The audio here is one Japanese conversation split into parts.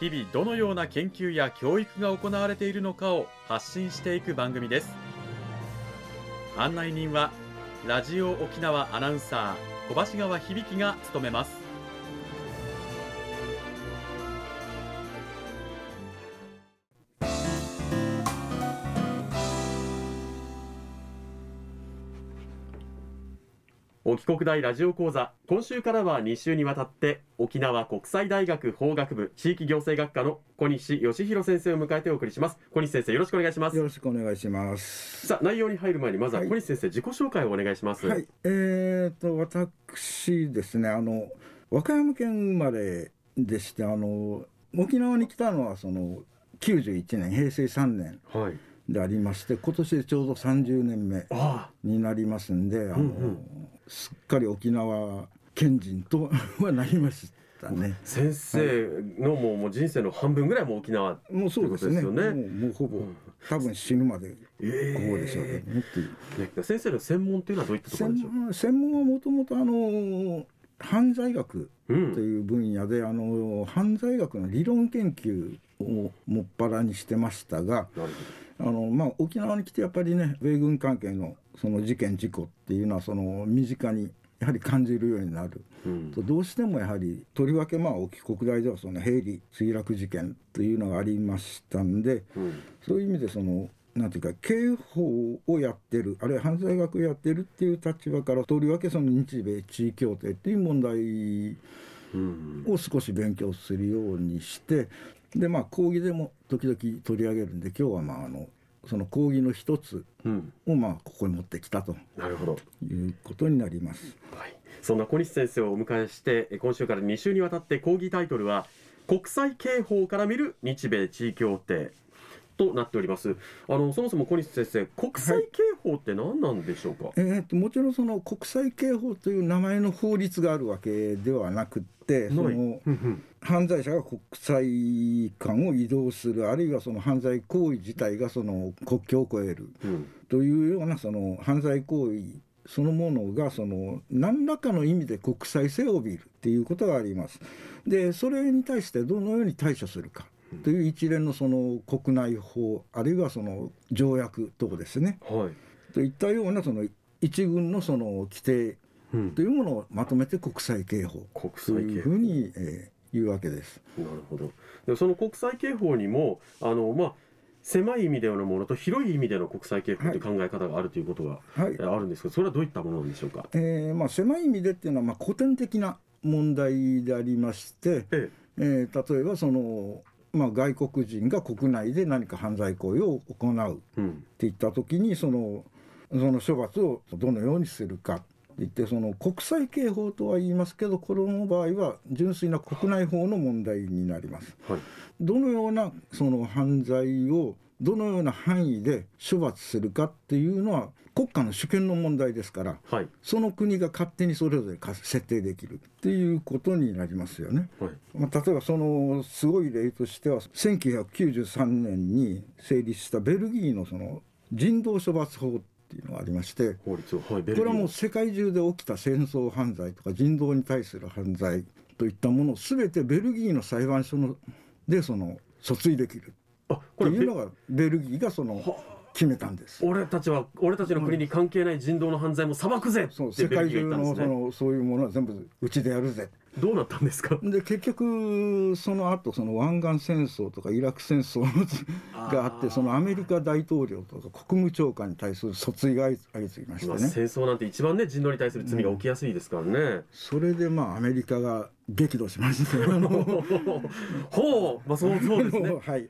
日々どのような研究や教育が行われているのかを発信していく番組です。案内人はラジオ沖縄アナウンサー小橋川響が務めます。国大ラジオ講座。今週からは2週にわたって沖縄国際大学法学部地域行政学科の小西義弘先生を迎えてお送りします。小西先生よろしくお願いします。よろしくお願いします。さあ内容に入る前にまずははい。小西先生、自己紹介をお願いします。はい。えー、と私ですねあの和歌山県生まれでしてあの沖縄に来たのはその91年平成3年はい。でありまして今年でちょうど30年目あ。になりますんであの、うんうんすっかり沖縄県人とはなりましたね。あ。先生のもうもう人生の半分ぐらいもう沖縄もうそうですよね。もうもうほぼ、うん。多分死ぬまでこえこでしょうねっていうね先生の専門というのはどういったところ専でしょう？門専門はもともとあの犯罪学うんという分野で、あの犯罪学の理論研究をもっぱらにしてましたがあの、まあ、沖縄に来てやっぱりね米軍関係のその事件事故っていうのはその身近にやはり感じるようになる。うん。とどうしてもやはりとりわけまあ沖国大ではそのヘイリー墜落事件というのがありましたんでうん。そういう意味でそのなんていうか刑法をやってるあるいは犯罪学をやってるっていう立場からとりわけその日米地位協定っていう問題うん。を少し勉強するようにしてでまあ講義でも時々取り上げるんで今日はまああのその講義の一つうん。をまあここに持ってきたとなるほど。いうことになります。はい、そんな小西先生をお迎えしてえ今週から2週にわたって講義タイトルは国際刑法から見る日米地位協定となっております。あのそもそも小西先生国際刑法って何なんでしょうか、えー、ともちろんその国際刑法という名前の法律があるわけではなくってその犯罪者が国際間を移動するあるいはその犯罪行為自体がその国境を越えるうん。というようなその犯罪行為そのものがその何らかの意味で国際性を帯びるっていうことがあります。でそれに対してどのように対処するかという一連のその国内法あるいはその条約等ですね。はい、といったようなその一軍のその規定うん。というものをまとめて国際刑法国と際刑法。いうふうに、えー言うわけです。なるほど。でその国際刑法にもあの、まあ、狭い意味でのものと広い意味での国際刑法とい。う考え方があるということが、あるんですけどそれはどういったものなんでしょうか、えーまあ、狭い意味でっていうのはまあ古典的な問題でありまして、え。えー例えばその、まあ、外国人が国内で何か犯罪行為を行うっていった時にそのその処罰をどのようにするかって言ってその国際刑法とは言いますけどこの場合は純粋な国内法の問題になります。はいどのようなその犯罪をどのような範囲で処罰するかっていうのは国家の主権の問題ですからはい。その国が勝手にそれぞれか設定できるっていうことになりますよね。はい。まあ、例えばそのすごい例としては1993年に成立したベルギーのその人道処罰法っていうのがありまして法律を。はいベルギー。これはもう世界中で起きた戦争犯罪とか人道に対する犯罪といったものを全てベルギーの裁判所のでその訴追できるあこれいうのがベルギーがその決めたんです。俺たちは俺たちの国に関係ない人道の犯罪も裁くぜそう世界中のそのそういうものは全部うちでやるぜどうなったんですか？で結局その後その湾岸戦争とかイラク戦争があってそのアメリカ大統領とか国務長官に対する訴追が相相次ぎましまあてね。戦争なんて一番ね人道に対する罪が起きやすいですからね、それでまあアメリカが激怒しまして。ほうまあそうそうですね。はい。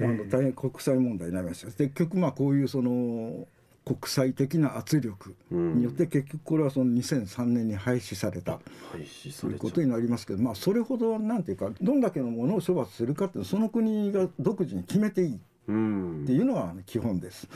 あの大変国際問題になりました。で結局まあこういうその国際的な圧力によって結局これはその2003年に廃止されたといううことになりますけどまあそれほどなんていうかどんだけのものを処罰するかっていうのはその国が独自に決めていいっていうのが基本です。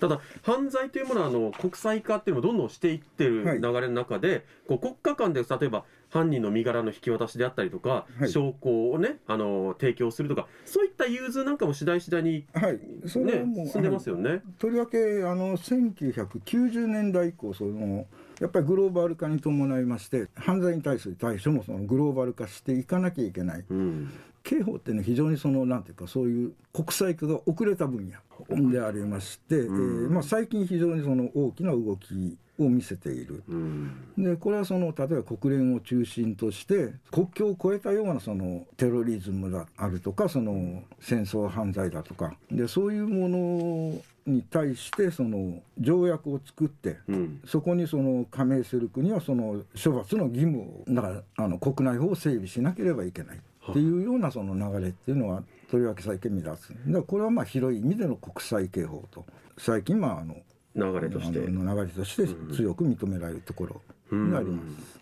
ただ犯罪というものはあの国際化っていうのもどんどんしていってるはい。流れの中で、こう国家間で例えば犯人の身柄の引き渡しであったりとか、はい。証拠をねあの提供するとかそういった融通なんかも次第次第に、はい、それねはもう、進んでますよね。とりわけあの1990年代以降そのやっぱりグローバル化に伴いまして犯罪に対する対処もそのグローバル化していかなきゃいけない。うん刑法っていうのは非常にそのなんていうかそういう国際化が遅れた分野でありまして、うん。えーまあ、最近非常にその大きな動きを見せている。うん。でこれはその例えば国連を中心として国境を越えたようなそのテロリズムだあるとかその戦争犯罪だとか。でそういうものに対してその条約を作ってうん。そこにその加盟する国はその処罰の義務をだからあの国内法を整備しなければいけないっていうようなその流れっていうのはとりわけ最近目立つだこれはまあ広い意味での国際刑法と。最近まああの流れとして。あの流れとして強く認められるところにあります。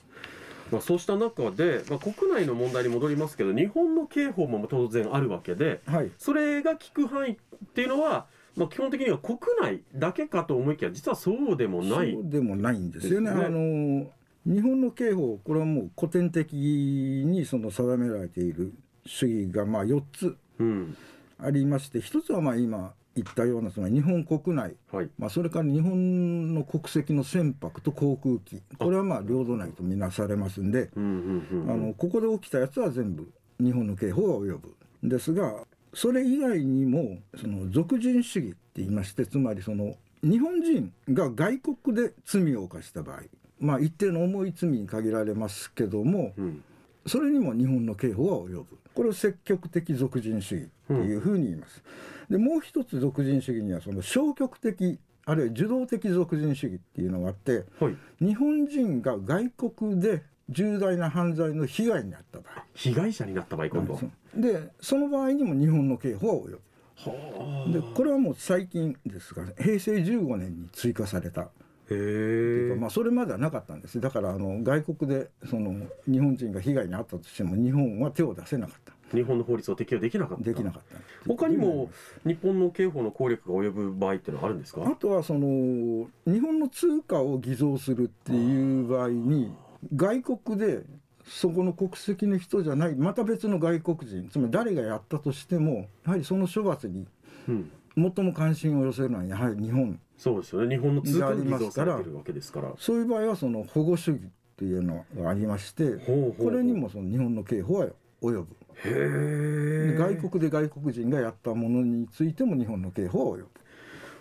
まあ、そうした中で、まあ、国内の問題に戻りますけど日本の刑法も当然あるわけではい。それが効く範囲っていうのは、まあ、基本的には国内だけかと思いきや実はそうでもない。そうでもないんですよね。ね。あの日本の刑法これはもう古典的にその定められている主義がまあ4つうん。ありまして一つはまあ今言ったようなその日本国内、はい。まあ、それから日本の国籍の船舶と航空機。これはまあ領土内とみなされますんでうんうんうんあのここで起きたやつは全部日本の刑法が及ぶ。ですがそれ以外にもその属人主義って言いましてつまりその日本人が外国で罪を犯した場合まあ一定の重い罪に限られますけどもうん。それにも日本の刑法は及ぶ。これを積極的属人主義っていうふうに言います。でもう一つ属人主義にはその消極的あるいは受動的属人主義っていうのがあってはい。日本人が外国で重大な犯罪の被害に遭った場合。被害者になった場合今度は、でその場合にも日本の刑法は及ぶ。はでこれはもう最近ですから平成15年に追加されたへえまあ、それまではなかったんです。だからあの外国でその日本人が被害に遭ったとしても日本は手を出せなかった。日本の法律を適用できなかった。できなかった他にも日本の刑法の効力が及ぶ場合っていうのはあるんですか？あとはその日本の通貨を偽造するっていう場合に外国でそこの国籍の人じゃないまた別の外国人つまり誰がやったとしてもやはりその処罰にうん。最も関心を寄せるのはやはり日本そうですよね。日本の通貨が偽がありますから。造されてるわけですから。そういう場合はその保護主義っていうのがありましてこれにもその日本の刑法は及ぶ。へえ外国で外国人がやったものについても日本の刑法は及ぶ。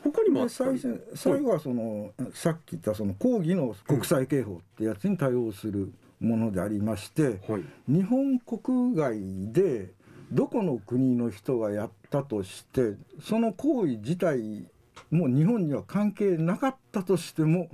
他にも最初最後はその、さっき言ったその抗議の国際刑法ってやつに対応するものでありまして、はい。日本国外でどこの国の人がやったとしてその行為自体も日本には関係なかったとしても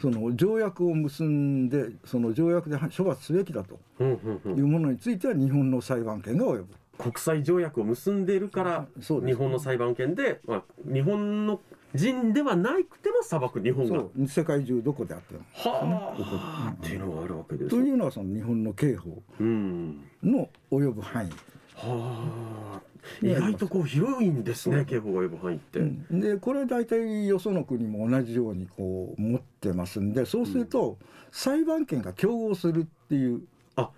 その条約を結んでその条約で処罰すべきだというものについては日本の裁判権が及ぶ。国際条約を結んでいるから日本の裁判権で、まあ、日本の人ではなくても裁く日本が。世界中どこであっても。はここあっていうのがあるわけですというのはその日本の刑法うん。の及ぶ範囲。はあ。意外とこう広いんですね刑法が及ぶ範囲って、うん。でこれ大体よその国も同じようにこう持ってますんでそうすると裁判権が競合するっていうあ。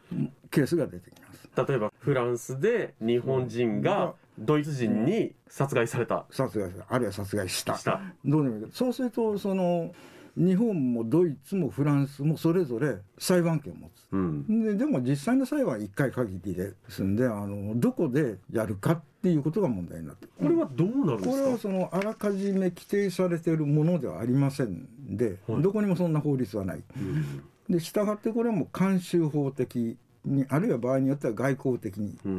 ケースが出てきます。例えばフランスで日本人がドイツ人に殺害された、殺害した。あるいは殺害した。した。どうでもいい。そうするとその日本もドイツもフランスもそれぞれ裁判権を持つ。うんででも実際の裁判は1回限りですんであのどこでやるかっていうことが問題になってこれはどうなるんでこれはすかそのあらかじめ規定されているものではありませんで、はいどこにもそんな法律はない。うんで従ってこれはもう慣習法的にあるいは場合によっては外交的にうんう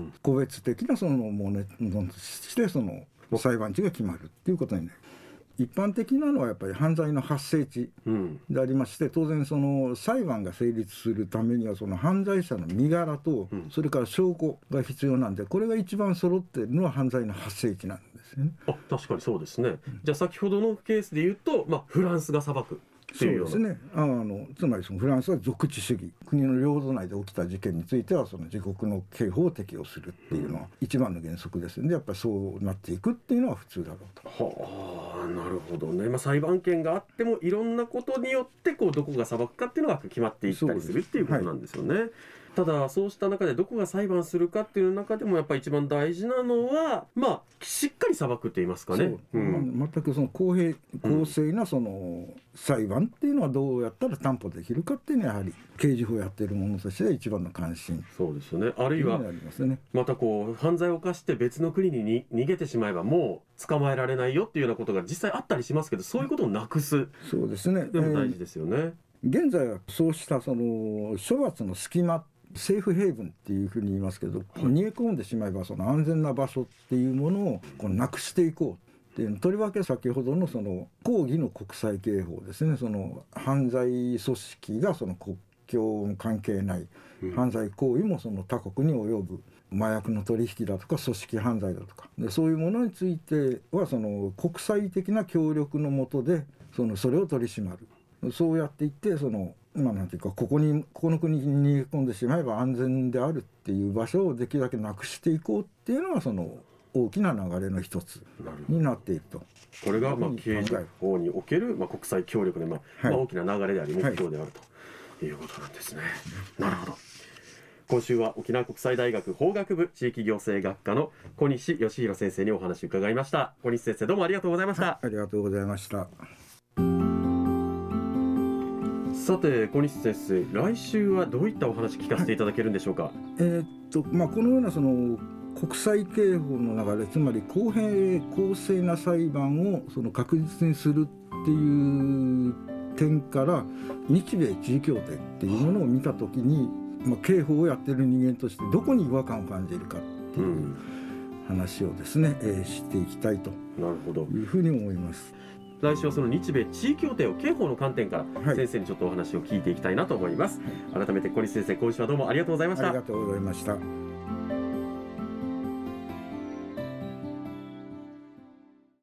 ん個別的なそのものとしてその裁判地が決まるっていうことになる。一般的なのはやっぱり犯罪の発生地うん。うんでありまして当然その裁判が成立するためにはその犯罪者の身柄とうん。それから証拠が必要なんでこれが一番揃っているのは犯罪の発生地なんですよね。あ確かにそうですね、じゃあ先ほどのケースで言うと、まあ、フランスが裁くっていうような。そうですね。あのつまりそのフランスは属地主義国の領土内で起きた事件についてはその自国の刑法を適用するっていうのは一番の原則ですのでやっぱりそうなっていくっていうのは普通だろうと。はあなるほどね、まあ、裁判権があってもいろんなことによってこうどこが裁くかっていうのが決まっていったりするっていうことなんですよね。ただそうした中でどこが裁判するかっていう中でもやっぱり一番大事なのはまあしっかり裁くって言いますかね。そううんまあ全くその公平公正なその裁判っていうのはどうやったら担保できるかっていうのはやはり刑事法をやっている者としては一番の関心そうですよねあるいはますね。またこう犯罪を犯して別の国にに逃げてしまえばもう捕まえられないよっていうようなことが実際あったりしますけどそういうことをなくすそうですね。でも大事ですよね。現在はそうしたその処罰の隙間セーフヘイブンっていうふうに言いますけど、逃げ込んでしまえばその安全な場所っていうものをこうなくしていこうっていうとりわけ先ほどのその抗議の国際刑法ですね。その犯罪組織がその国境関係ないうん。犯罪行為もその他国に及ぶ麻薬の取引だとか組織犯罪だとか。でそういうものについてはその国際的な協力のもとでそのそれを取り締まる。そうやっていってそのまあなんていうかここにここの国に逃げ込んでしまえば安全であるっていう場所をできるだけなくしていこうっていうのがその大きな流れの一つになっていると。これがまあうん刑事法におけるまあ国際協力でまあはいまあ大きな流れであり目標であるということなんですね。なるほど。今週は沖縄国際大学法学部地域行政学科の小西義弘先生にお話を伺いました。小西先生どうもありがとうございました。ありがとうございました。さて小西先生来週はどういったお話聞かせていただけるんでしょうか？えーっとまあ、このようなその国際刑法の流れつまり公平公正な裁判をその確実にするっていう点から日米地位協定っていうものを見た時に、まあ、刑法をやってる人間としてどこに違和感を感じるかってう、いうん話をですね、えーしていきたいとなるほど。いうふうに思います。来週はその日米地位協定を刑法の観点からはい先生にちょっとお話を聞いていきたいなと思います。改めて小西先生今週はどうもありがとうございましたありが。とうございました。